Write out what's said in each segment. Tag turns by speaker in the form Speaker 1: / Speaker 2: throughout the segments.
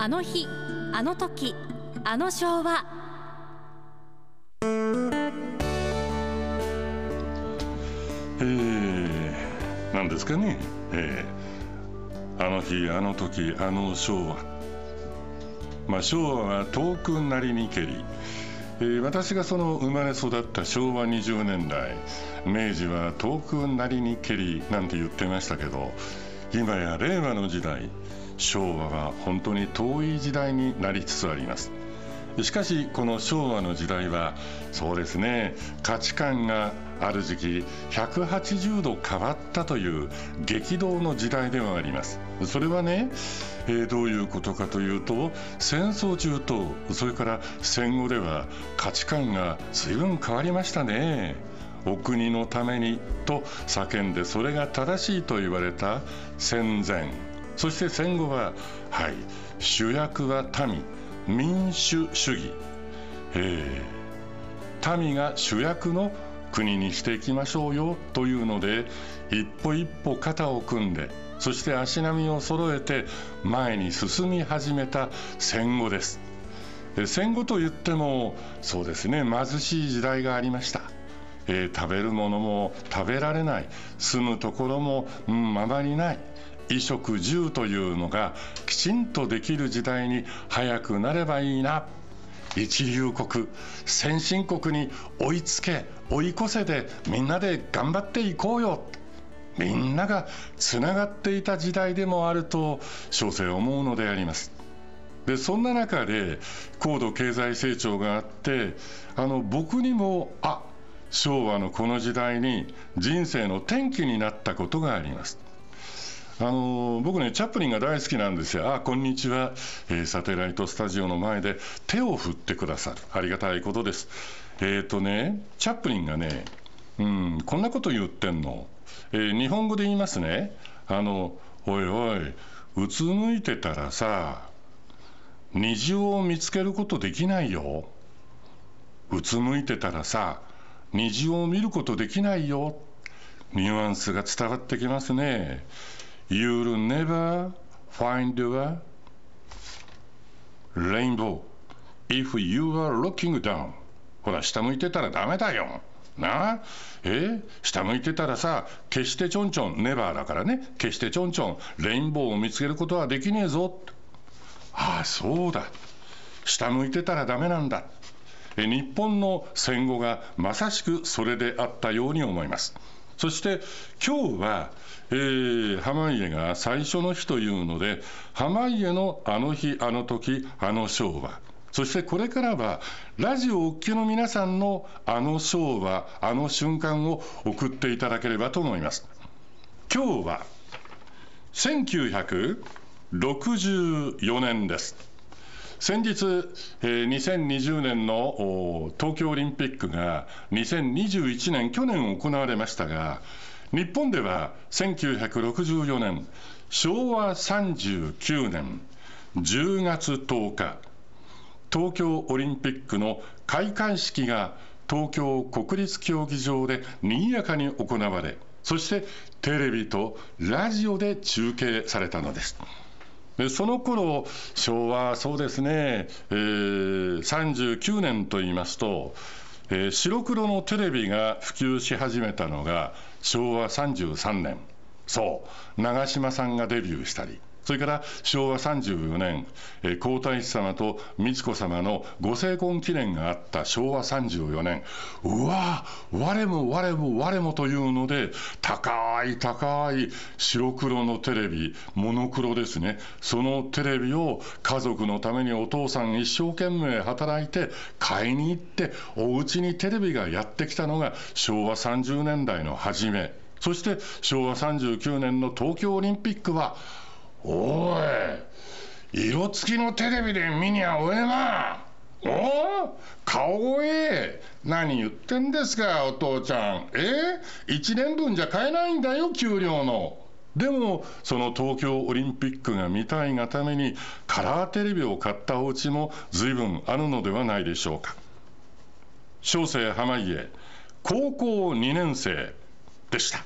Speaker 1: あの日あの時あの昭和。
Speaker 2: えー、なんですかね、えー、あの日あの時あの昭和。まあ昭和は遠くなりにけり。えー、私がその生まれ育った昭和20年代明治は遠くなりにけりなんて言ってましたけど今や令和の時代。昭和は本当に遠い時代になりつつあります。しかしこの昭和の時代はそうですね価値観がある時期180度変わったという激動の時代ではあります。それはね、えー、どういうことかというと戦争中とそれから戦後では価値観が随分変わりましたね。お国のためにと叫んでそれが正しいと言われた戦前。そして戦後ははい主役は民民主主義、民が主役の国にしていきましょうよというので一歩一歩肩を組んでそして足並みを揃えて前に進み始めた戦後です。戦後といってもそうですね貧しい時代がありました、えー、食べるものも食べられない。住むところも、うん、ままにない。衣食住というのがきちんとできる時代に早くなればいいな。一流国先進国に追いつけ追い越せでみんなで頑張っていこうよ。みんながつながっていた時代でもあると小生思うのであります。でそんな中で高度経済成長があってあの僕にもあ昭和のこの時代に人生の転機になったことがあります。あの僕ねチャップリンが大好きなんですよ。あこんにちは、えー、サテライトスタジオの前で手を振ってくださる。ありがたいことです。えっ、ー、とねチャップリンがねうんこんなこと言ってんの、えー、日本語で言いますね。あのおいおいうつむいてたらさ虹を見つけることできないよ。うつむいてたらさ虹を見ることできないよ。ニュアンスが伝わってきますね。You'll never find a rainbow if you are looking down. ほら、下向いてたらダメだよ。なあ？え？下向いてたらさ、決してちょんちょん、ネバーだからね、決してちょんちょん、レインボーを見つけることはできねえぞ。ああ、そうだ。下向いてたらダメなんだ。え日本の戦後がまさしくそれであったように思います。そして今日は、えー、濱家が最初の日というので、濱家のあの日、あの時、あの昭和。そしてこれからは、ラジオおっきの皆さんのあの昭和、あの瞬間を送っていただければと思います。今日は、1964年です。先日、えー、2020年の東京オリンピックが2021年、去年行われましたが、日本では1964年、昭和39年10月10日、東京オリンピックの開会式が東京国立競技場で賑やかに行われ、そしてテレビとラジオで中継されたのです。でその頃昭和そうですね、えー、39年といいますと、えー、白黒のテレビが普及し始めたのが昭和33年そう長嶋さんがデビューしたりそれから昭和34年、えー、皇太子様と美智子様のご成婚記念があった昭和34年、うわー我も我も我もというので、高い高い白黒のテレビ、モノクロですね、そのテレビを家族のためにお父さん一生懸命働いて買いに行って、お家にテレビがやってきたのが昭和30年代の初め。そして昭和39年の東京オリンピックはおい、色付きのテレビで見にゃおえな。おお顔え何言ってんですか、お父ちゃん。え？1年分じゃ買えないんだよ、給料の。でも、その東京オリンピックが見たいがために、カラーテレビを買ったお家も随分あるのではないでしょうか。小生濱家、高校2年生でした。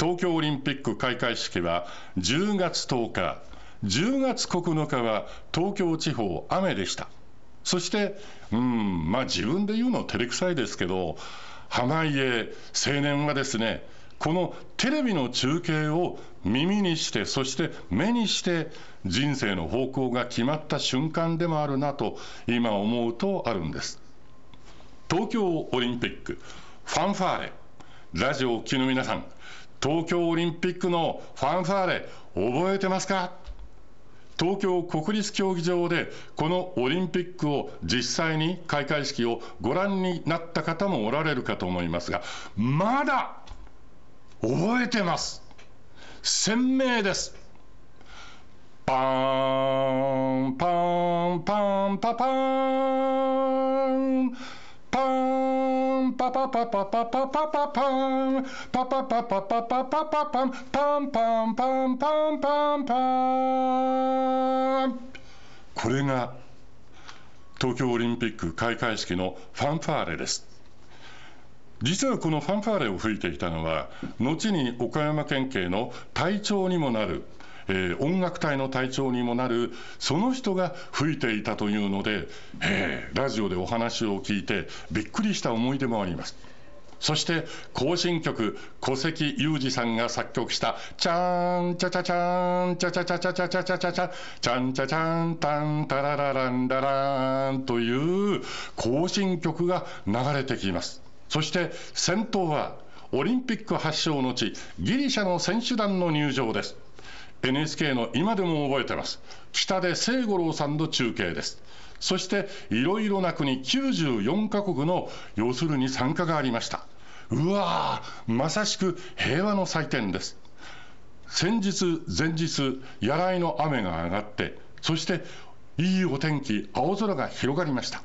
Speaker 2: 東京オリンピック開会式は10月10日10月9日は東京地方雨でした。そして、うん、まあ自分で言うの照れくさいですけど、濱家青年はですね、このテレビの中継を耳にして、そして目にして、人生の方向が決まった瞬間でもあるなと、今思うとあるんです。東京オリンピック、ファンファーレ、ラジオを聴きの皆さん、東京オリンピックのファンファーレ、覚えてますか？東京国立競技場でこのオリンピックを実際に開会式をご覧になった方もおられるかと思いますが、まだ覚えてます。鮮明です。パーン、パーン、パーン、パパーン、パーン、パパパパパパパパパン、パパパパパパパパパン、パンパンパンパンパンパン。これが東京オリンピック開会式のファンファーレです。実はこのファンファーレを吹いていたのは後に岡山県警の隊長にもなるえー、音楽隊の隊長にもなるその人が吹いていたというので、えー、ラジオでお話を聞いてびっくりした思い出もあります。そして行進曲小関裕二さんが作曲した「チャーンチャチャチャーンチャチャチャチャチャチャチャチャチャチャンチャチャンタンタララランダラーン」という行進曲が流れてきます。そして先頭はオリンピック発祥の地ギリシャの選手団の入場です。NHK の今でも覚えてます。北出清五郎さんの中継です。そしていろいろな国94カ国の要するに参加がありました。うわー、まさしく平和の祭典です。先日、前日、やらいの雨が上がって、そしていいお天気、青空が広がりました。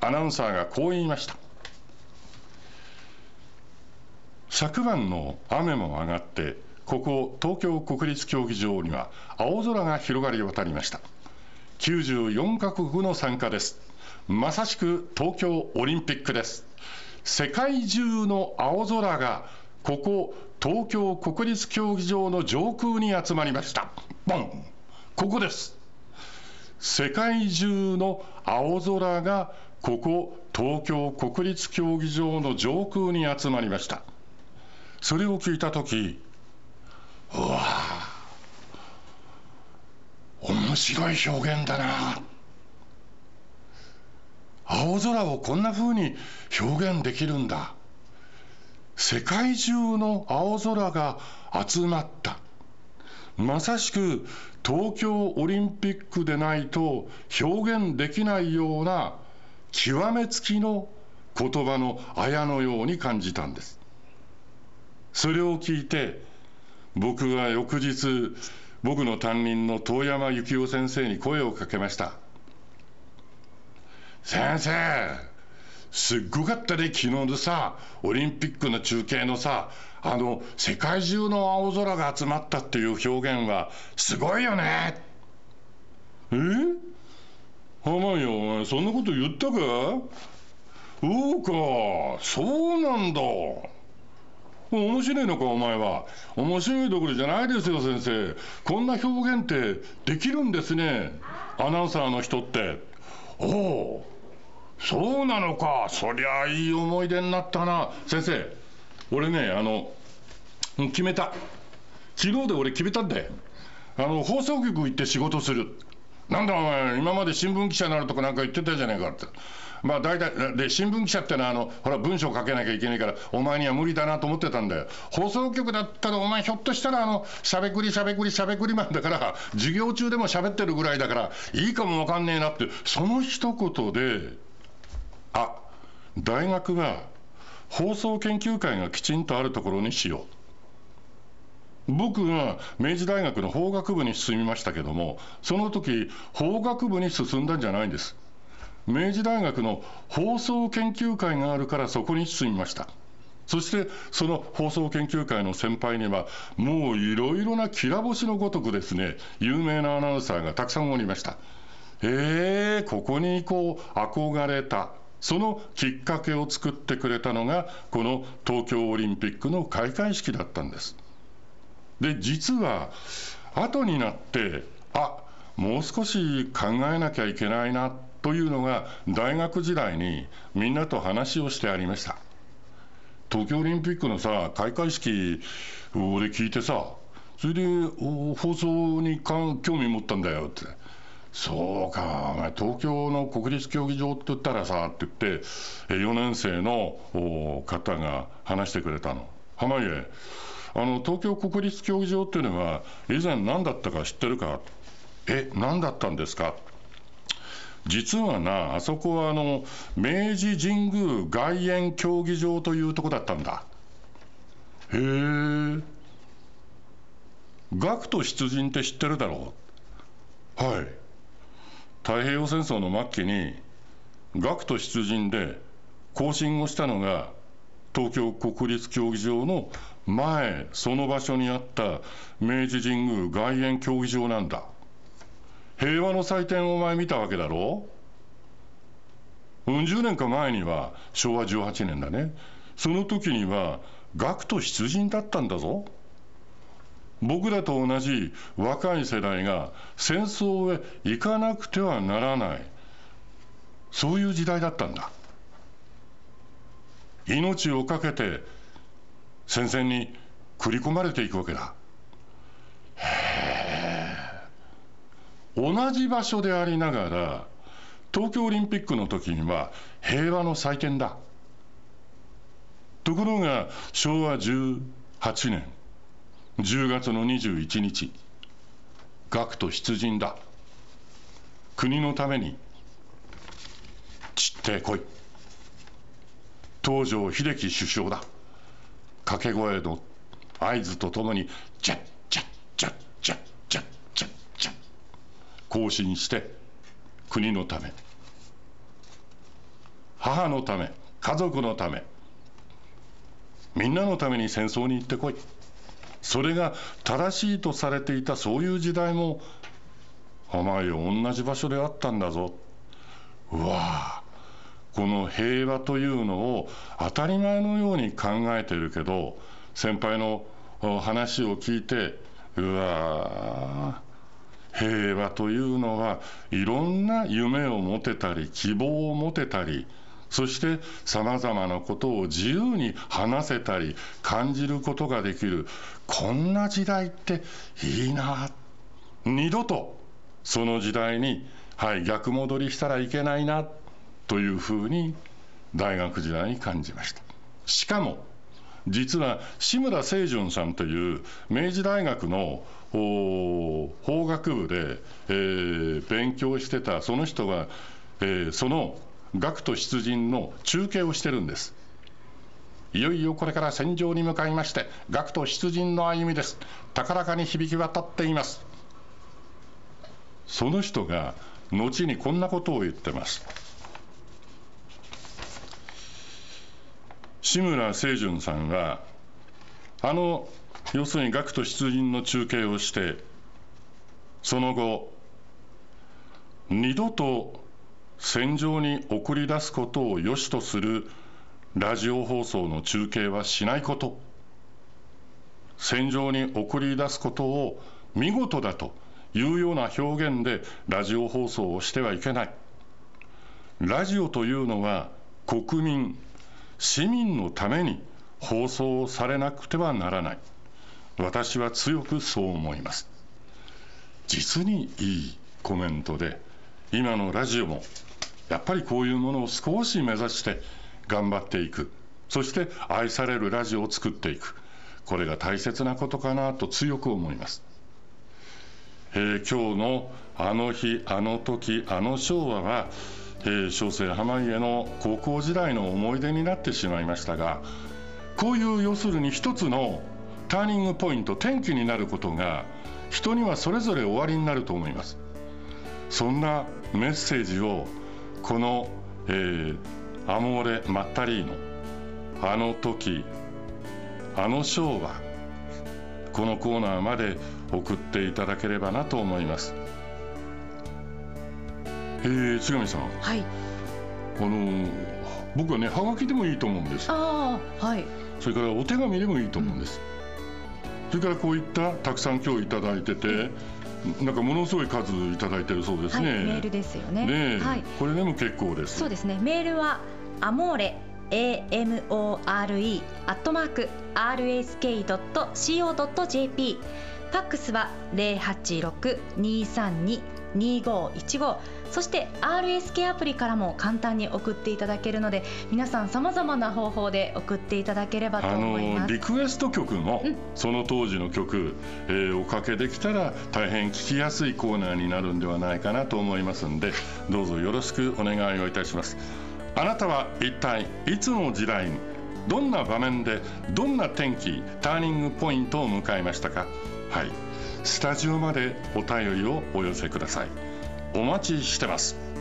Speaker 2: アナウンサーがこう言いました。昨晩の雨も上がって、ここ東京国立競技場には青空が広がり渡りました。94カ国の参加です。まさしく東京オリンピックです。世界中の青空がここ東京国立競技場の上空に集まりました。ボンここです。世界中の青空がここ東京国立競技場の上空に集まりました。それを聞いた時うわ面白い表現だな。青空をこんな風に表現できるんだ。世界中の青空が集まった。まさしく東京オリンピックでないと表現できないような極めつきの言葉のあやのように感じたんです。それを聞いて僕は翌日僕の担任の遠山幸雄先生に声をかけました。先生すっごかったね昨日のさオリンピックの中継のさあの世界中の青空が集まったっていう表現はすごいよね。え？浜井お前そんなこと言ったか？そうかそうなんだ。面白いのかお前は。面白いどころじゃないですよ先生。こんな表現ってできるんですね。アナウンサーの人って。おおそうなのか。そりゃいい思い出になったな。先生俺ねあの決めた。昨日で俺決めたんだよ。あの放送局行って仕事する。なんだお前今まで新聞記者になるとかなんか言ってたじゃないかって。まあ大体、で、新聞記者ってのは、あの、ほら、文章書けなきゃいけないから、お前には無理だなと思ってたんだよ。放送局だったら、お前ひょっとしたら、あの、しゃべくりしゃべくりしゃべくりマンだから、授業中でも喋ってるぐらいだから、いいかもわかんねえなって、その一言で、あ、大学は、放送研究会がきちんとあるところにしよう。僕が明治大学の法学部に進みましたけども、その時法学部に進んだんじゃないんです。明治大学の放送研究会があるからそこに進みました。そしてその放送研究会の先輩にはもういろいろなきら星のごとくですね有名なアナウンサーがたくさんおりました。えー、ここにこう憧れた。そのきっかけを作ってくれたのがこの東京オリンピックの開会式だったんです。で実は後になってあもう少し考えなきゃいけないなというのが大学時代にみんなと話をしてありました。東京オリンピックのさ開会式俺聞いてさそれで放送に興味持ったんだよって。そうか、お前東京の国立競技場って言ったらさって言って、4年生の方が話してくれたの。濱家、あの東京国立競技場っていうのは、以前何だったか知ってるか？え、何だったんですか？実はな、あそこはあの明治神宮外苑競技場というとこだったんだ。へえ。学徒出陣って知ってるだろう？はい。太平洋戦争の末期に学徒出陣で行進をしたのが東京国立競技場の前その場所にあった明治神宮外苑競技場なんだ平和の祭典をお前見たわけだろ？うん十年か前には昭和18年だね。その時には学徒出陣だったんだぞ。僕らと同じ若い世代が戦争へ行かなくてはならない。そういう時代だったんだ。命を懸けて戦線に繰り込まれていくわけだ。同じ場所でありながら東京オリンピックの時には平和の祭典だ。ところが昭和18年10月の21日学徒出陣だ。国のために散ってこい。東条英機首相だ。掛け声の合図とともにジャッジャッジャッジャッジャッジャッジャッ行進して国のため母のため家族のためみんなのために戦争に行ってこい。それが正しいとされていたそういう時代も浜よ同じ場所であったんだぞ。うわこの平和というのを当たり前のように考えてるけど先輩の話を聞いてうわ平和というのはいろんな夢を持てたり希望を持てたりそしてさまざまなことを自由に話せたり感じることができるこんな時代っていいな二度とその時代に、はい、逆戻りしたらいけないなというふうに大学時代に感じました。しかも実は志村清純さんという明治大学の法学部で、えー、勉強してたその人が、えー、その学徒出陣の中継をしてるんです。いよいよこれから戦場に向かいまして学徒出陣の歩みです。高らかに響き渡っています。その人が後にこんなことを言ってます。志村清純さんはあの要するに学徒出陣の中継をしてその後二度と戦場に送り出すことを良しとするラジオ放送の中継はしないこと。戦場に送り出すことを見事だというような表現でラジオ放送をしてはいけない。ラジオというのは国民市民のために放送されなくてはならない。私は強くそう思います。実にいいコメントで今のラジオもやっぱりこういうものを少し目指して頑張っていく。そして愛されるラジオを作っていく。これが大切なことかなと強く思います、えー、今日の「あの日あの時あの昭和は」えー、小生濱家の高校時代の思い出になってしまいましたがこういう要するに一つのターニングポイント転機になることが人にはそれぞれ終わりになると思います。そんなメッセージをこの、えー、アモーレ・マッタリーノあの時あの昭和このコーナーまで送っていただければなと思います。えー、津上さん。
Speaker 1: はい。
Speaker 2: あの僕はねはがきでもいいと思うんです。
Speaker 1: ああはい。
Speaker 2: それからお手紙でもいいと思うんです、うん、それからこういったたくさん今日頂いててなんかものすごい数いただいてるそうですね、
Speaker 3: はい、メールですよね。
Speaker 2: ね、
Speaker 3: はい、
Speaker 2: これでも結構です。
Speaker 3: そうですね。メールはアモーレ AMORE アットマーク RSK.CO.JP ファックスは086-232-2515そして RSK アプリからも簡単に送っていただけるので皆さんさまざまな方法で送っていただければと思います。
Speaker 2: リクエスト曲の、その当時の曲、えー、おかけできたら大変聞きやすいコーナーになるんではないかなと思いますんでどうぞよろしくお願いをいたします。あなたは一体いつの時代にどんな場面でどんな転機ターニングポイントを迎えましたか？はいスタジオまでお便りをお寄せください。お待ちしてます。